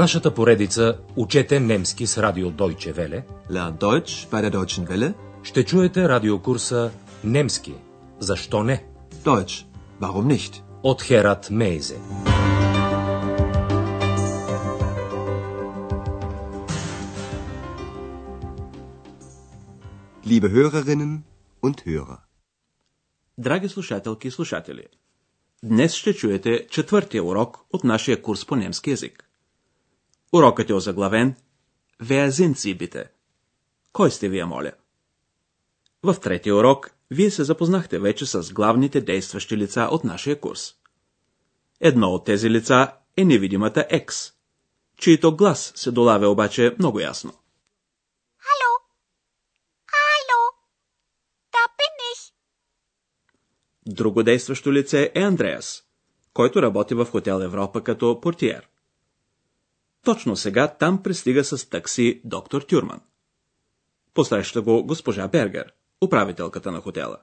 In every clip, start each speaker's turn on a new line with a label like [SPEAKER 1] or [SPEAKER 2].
[SPEAKER 1] нашата поредица Учете немски с радио Deutsche Welle
[SPEAKER 2] Lernt Deutsch bei der Deutschen Welle.
[SPEAKER 1] ще чуете радиокурса Немски. Защо не?
[SPEAKER 2] Deutsch. Warum nicht?
[SPEAKER 1] От Херат Мейзе.
[SPEAKER 2] Liebe Hörerinnen und Hörer.
[SPEAKER 3] Драги слушателки и слушатели, днес ще чуете четвъртия урок от нашия курс по немски язик. Урокът е озаглавен bitte? Кой сте вие, моля? В третия урок вие се запознахте вече с главните действащи лица от нашия курс. Едно от тези лица е невидимата X, чието глас се долавя обаче много ясно.
[SPEAKER 4] Hallo? Da bin ich.
[SPEAKER 3] Друго действащо лице е Андреас, който работи в хотел Европа като портиер. Точно сега там пристига с такси доктор Тюрман. Посреща го госпожа Бергер, управителката на хотела.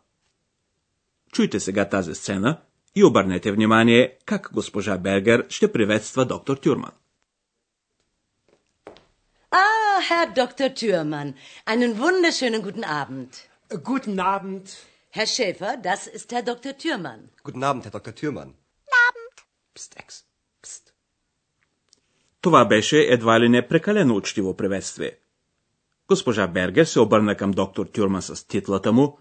[SPEAKER 3] Чуйте сега тази сцена и обърнете внимание как госпожа Бергер ще приветства доктор Тюрман.
[SPEAKER 5] Ah, Herr Dr. Thürmann, einen wunderschönen guten Abend.
[SPEAKER 6] Guten Abend.
[SPEAKER 5] Herr Schäfer, das ist Herr Dr. Thürmann.
[SPEAKER 7] Guten Abend, Herr Dr. Thürmann.
[SPEAKER 4] Abend.
[SPEAKER 7] Psst, Ex.
[SPEAKER 3] Това беше едва ли не прекалено учтиво приветствие. Госпожа Бергер се обърна към доктор Тюрман с титлата му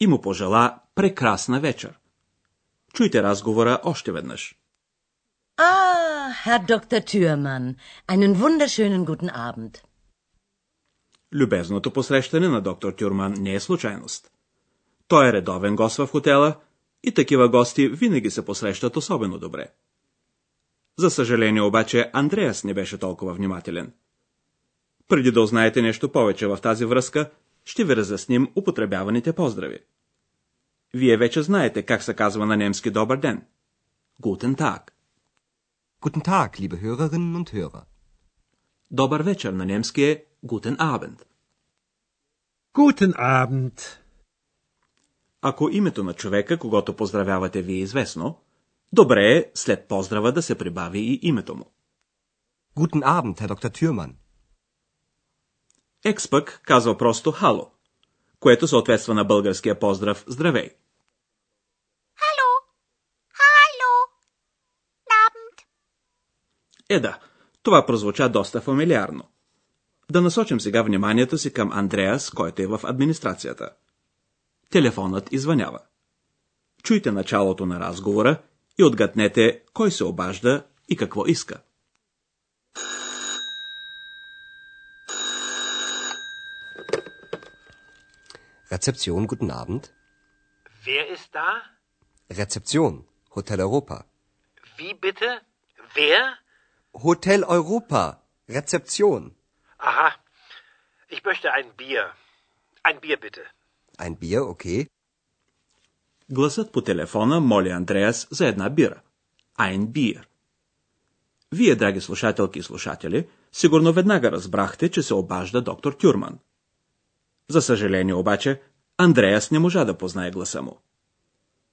[SPEAKER 3] и му пожела прекрасна вечер. Чуйте разговора още веднъж.
[SPEAKER 5] Ah, Herr Dr. Thürmann, einen wunderschönen guten Abend.
[SPEAKER 3] Любезното посрещане на доктор Тюрман не е случайност. Той е редовен гост в хотела и такива гости винаги се посрещат особено добре. За съжаление обаче Андреас не беше толкова внимателен. Преди да узнаете нещо повече в тази връзка, ще ви разясним употребяваните поздрави. Вие вече знаете как се казва на немски добър ден. Гутен так.
[SPEAKER 7] Guten Tag, liebe Hörerinnen und Hörer.
[SPEAKER 3] Добър вечер на немски е Гутен Abend.
[SPEAKER 6] Guten Abend.
[SPEAKER 3] Ако името на човека, когато поздравявате ви е известно, добре е след поздрава да се прибави и името му.
[SPEAKER 7] Guten Abend, Herr Dr. Thürmann.
[SPEAKER 3] Екс пък казва просто хало, което съответства на българския поздрав здравей.
[SPEAKER 4] Hallo? Hallo? Abend.
[SPEAKER 3] Е да, това прозвуча доста фамилиарно. Да насочим сега вниманието си към Андреас, който е в администрацията. Телефонът извънява. Чуйте началото на разговора и отгаднете кой се обажда и какво иска.
[SPEAKER 7] Rezeption, guten Abend.
[SPEAKER 8] Wer ist da?
[SPEAKER 7] Rezeption, Hotel Europa.
[SPEAKER 8] Wie bitte? Wer?
[SPEAKER 7] Hotel Europa, Rezeption.
[SPEAKER 8] Aha. Ich möchte ein Bier. Ein Bier bitte.
[SPEAKER 7] Ein Bier, okay.
[SPEAKER 3] Гласът по телефона моли Андреас за една бира. Ein Bier. Вие, драги слушателки и слушатели, сигурно веднага разбрахте, че се обажда доктор Тюрман. За съжаление обаче, Андреас не можа да познае гласа му.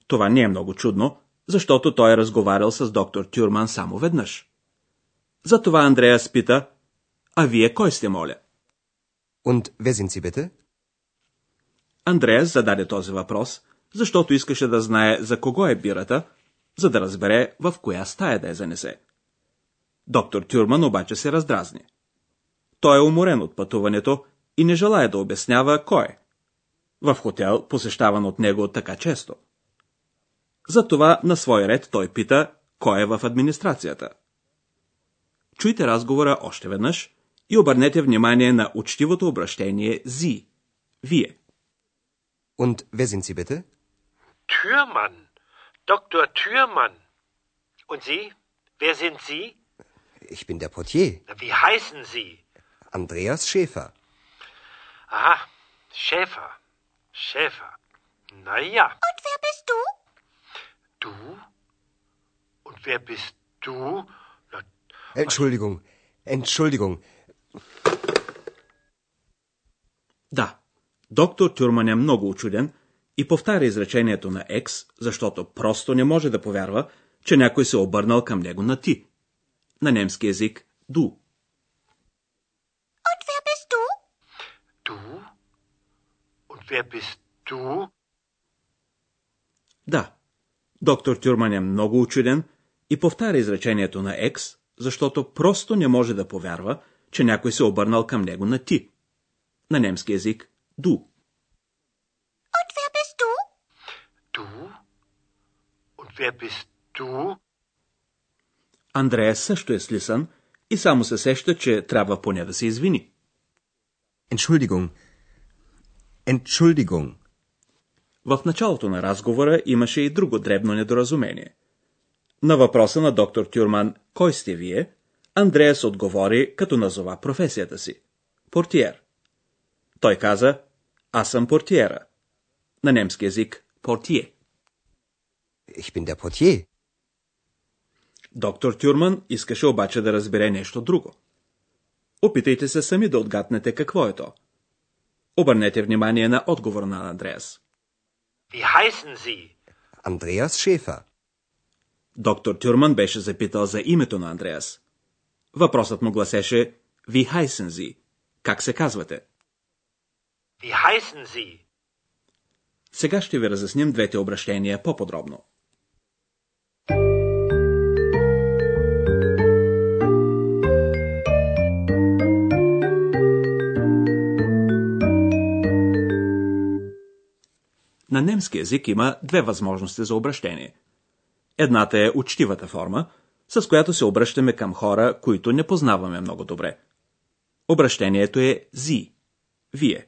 [SPEAKER 3] Това не е много чудно, защото той е разговарял с доктор Тюрман само веднъж. Затова Андреас пита, а вие кой сте, моля?
[SPEAKER 7] Und wer sind Sie bitte?
[SPEAKER 3] Андреас зададе този въпрос, защото искаше да знае за кого е бирата, за да разбере в коя стая да я занесе. Доктор Тюрман обаче се раздразни. Той е уморен от пътуването и не желая да обяснява кой е. В хотел, посещаван от него така често. Затова на свой ред той пита, кой е в администрацията. Чуйте разговора още веднъж и обърнете внимание на учтивото обращение «зи» – «вие».
[SPEAKER 7] Und wer sind Sie bitte?
[SPEAKER 8] Türmann. Dr. Türmann. Und Sie? Wer sind Sie?
[SPEAKER 7] Ich bin der Portier.
[SPEAKER 8] Wie heißen Sie?
[SPEAKER 7] Andreas Schäfer.
[SPEAKER 8] Aha, Schäfer. Schäfer. Na ja.
[SPEAKER 4] Und wer bist du?
[SPEAKER 8] Du? Und wer bist du? Na,
[SPEAKER 7] Entschuldigung, Entschuldigung.
[SPEAKER 3] Da, doktor Turman je mnogo učuden, и повтаря изречението на Екс, защото просто не може да повярва, че някой се е обърнал към него на ти. На немски език – ду.
[SPEAKER 8] Und wer bist du? Du? Und wer bist du?
[SPEAKER 3] Да, доктор Тюрман е много учуден и повтаря изречението на Екс, защото просто не може да повярва, че някой се е обърнал към него на ти. На немски език – ду.
[SPEAKER 4] Du?
[SPEAKER 8] Und wer bist du?
[SPEAKER 3] Андрея също е слисан и само се сеща, че трябва поне да се извини.
[SPEAKER 7] Entschuldigung. Entschuldigung.
[SPEAKER 3] В началото на разговора имаше и друго дребно недоразумение. На въпроса на доктор Тюрман «Кой сте вие?» Андреас отговори, като назова професията си. Портиер. Той каза «Аз съм портиера». На немски язик «портие».
[SPEAKER 7] Ich bin der Portier.
[SPEAKER 3] Доктор Тюрман искаше обаче да разбере нещо друго. Опитайте се сами да отгаднете какво е то. Обърнете внимание на отговора на Андреас.
[SPEAKER 8] Wie heißen Sie?
[SPEAKER 7] Andreas Schäfer.
[SPEAKER 3] Доктор Тюрман беше запитал за името на Андреас. Въпросът му гласеше Ви heißen Sie? Как се казвате?
[SPEAKER 8] Wie heißen Sie?
[SPEAKER 3] Сега ще ви разясним двете обращения по-подробно. На немски язик има две възможности за обращение. Едната е учтивата форма, с която се обръщаме към хора, които не познаваме много добре. Обращението е зи, вие.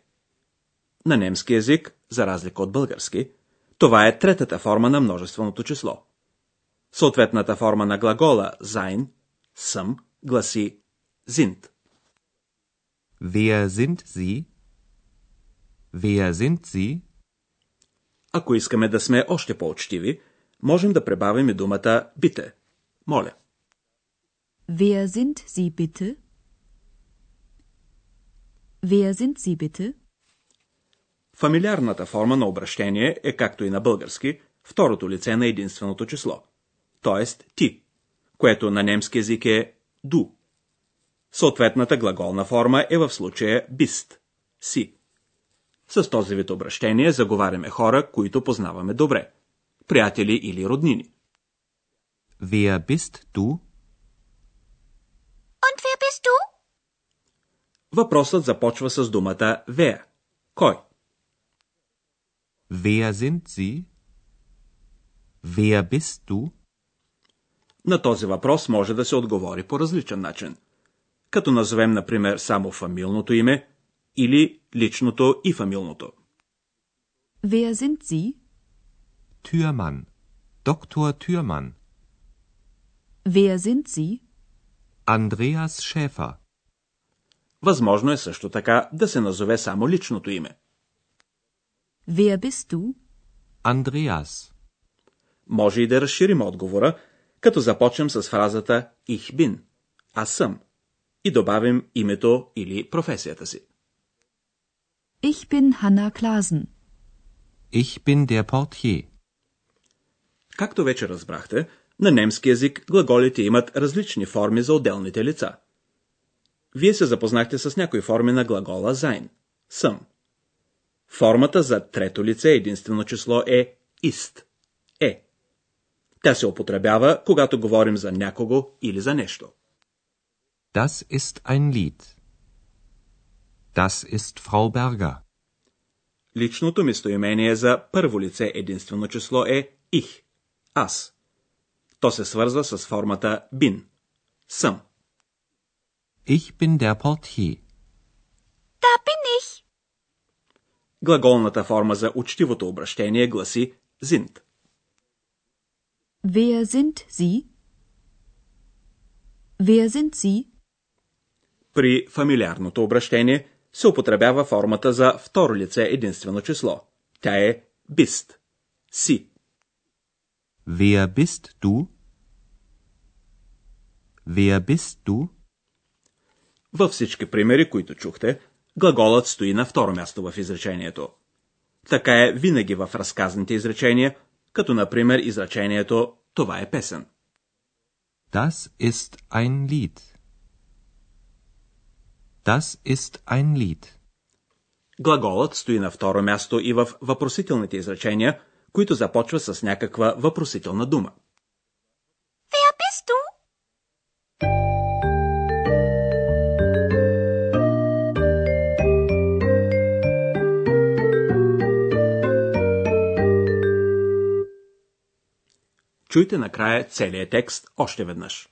[SPEAKER 3] На немски язик, за разлика от български, това е третата форма на множественото число. Съответната форма на глагола sein, съм, гласи sind.
[SPEAKER 9] Wer sind Sie? Wer sind Sie?
[SPEAKER 3] Ако искаме да сме още по-учтиви, можем да прибавим и думата бите. Моля.
[SPEAKER 10] Wer sind Sie bitte? Wer sind Sie bitte?
[SPEAKER 3] Фамилиарната форма на обращение е, както и на български, второто лице на единственото число, т.е. ти, което на немски език е ду. Съответната глаголна форма е в случая бист, си. С този вид обращение заговаряме хора, които познаваме добре, приятели или роднини.
[SPEAKER 9] Wer bist du?
[SPEAKER 4] Und wer bist du?
[SPEAKER 3] Въпросът започва с думата wer. Кой?
[SPEAKER 9] Wer sind Sie? Wer bist du?
[SPEAKER 3] На този въпрос може да се отговори по различен начин. Като назовем, например, само фамилното име или личното и фамилното.
[SPEAKER 10] Wer sind Sie?
[SPEAKER 9] Türmann. Dr. Türmann.
[SPEAKER 10] Wer sind Sie?
[SPEAKER 9] Andreas Schäfer.
[SPEAKER 3] Възможно е също така да се назове само личното име.
[SPEAKER 10] Wer bist du?
[SPEAKER 9] Andreas.
[SPEAKER 3] Може и да разширим отговора, като започнем с фразата Ich bin, аз съм, и добавим името или професията си.
[SPEAKER 10] Ich bin Hanna Klasen.
[SPEAKER 9] Ich bin der Portier.
[SPEAKER 3] Както вече разбрахте, на немски язик глаголите имат различни форми за отделните лица. Вие се запознахте с някои форми на глагола sein – съм. Формата за трето лице единствено число е ist – е. Тя се употребява, когато говорим за някого или за нещо.
[SPEAKER 9] Das ist ein Lied. Das ist Frau Berger.
[SPEAKER 3] Личното местоимение за първо лице единствено число е ich – аз. То се свързва с формата bin – съм.
[SPEAKER 9] Ich bin der Portier.
[SPEAKER 4] Da bin ich.
[SPEAKER 3] Глаголната форма за учтивото обращение гласи sind.
[SPEAKER 10] Wer sind Sie? Wer sind Sie?
[SPEAKER 3] При фамилиарното обращение се употребява формата за второ лице единствено число. Тя е bist – си.
[SPEAKER 9] Wer bist du? Wer bist du?
[SPEAKER 3] Във всички примери, които чухте, глаголът стои на второ място в изречението. Така е винаги в разказаните изречения, като например изречението «Това е песен».
[SPEAKER 9] Das ist ein Lied. Das ist ein Lied.
[SPEAKER 3] Глаголът стои на второ място и в въпросителните изречения, които започва с някаква въпросителна дума. Чуйте накрая целият текст още веднъж.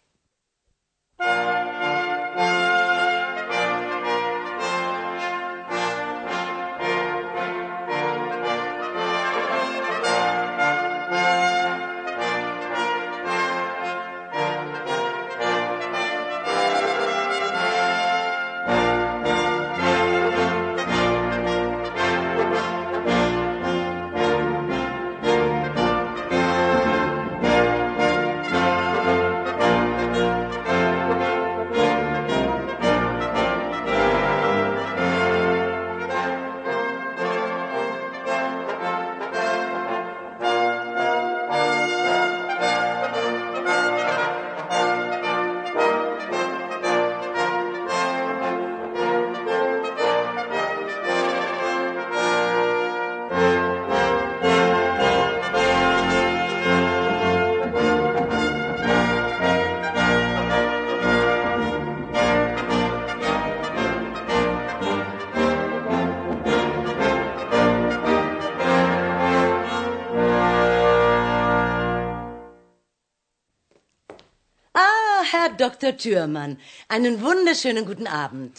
[SPEAKER 5] Herr Dr. Thürmann, einen wunderschönen guten Abend.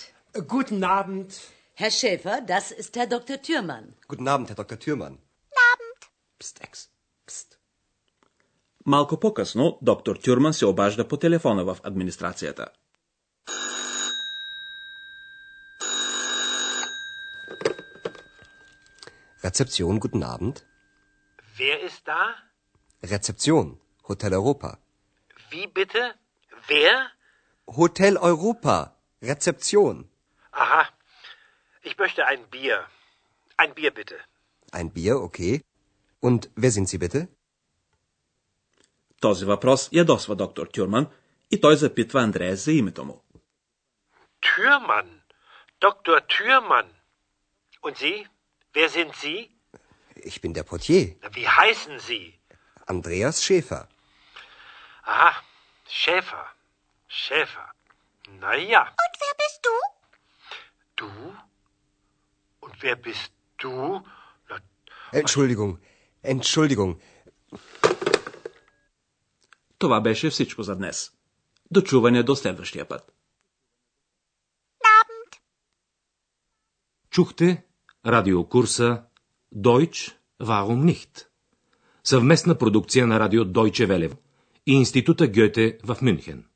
[SPEAKER 6] Guten Abend.
[SPEAKER 5] Herr Schäfer, das ist Herr Dr. Thürmann.
[SPEAKER 7] Guten Abend, Herr Dr. Thürmann.
[SPEAKER 4] Abend.
[SPEAKER 7] Psst, Ex. Psst.
[SPEAKER 3] Малко по-късно доктор Тюрман се обажда по телефона в администрацията.
[SPEAKER 7] Rezeption, guten Abend.
[SPEAKER 8] Wer ist da?
[SPEAKER 7] Rezeption, Hotel Europa.
[SPEAKER 8] Wie bitte? Wer?
[SPEAKER 7] Hotel Europa. Rezeption.
[SPEAKER 8] Aha. Ich möchte ein Bier. Ein Bier bitte.
[SPEAKER 7] Ein Bier, okay. Und wer sind Sie bitte?
[SPEAKER 3] Този въпрос ядосва доктор Тюрман и той запитва Андрея за името му.
[SPEAKER 8] Türmann. Dr. Türmann. Und Sie? Wer sind Sie?
[SPEAKER 7] Ich bin der Portier,
[SPEAKER 8] Wie heißen Sie?
[SPEAKER 7] Andreas Schäfer.
[SPEAKER 8] Aha. Schäfer. Schäfer. Na ja.
[SPEAKER 4] Und wer bist du?
[SPEAKER 8] Du? Und wer bist du? Na,
[SPEAKER 7] Entschuldigung, Entschuldigung.
[SPEAKER 3] Това беше всичко за днес. Дочуване до следващия път.
[SPEAKER 4] Abend.
[SPEAKER 1] Чухте радиокурса Deutsch Warum nicht? Съвместна продукция на радио Deutsche Welle и Института Гьоте в Мюнхен.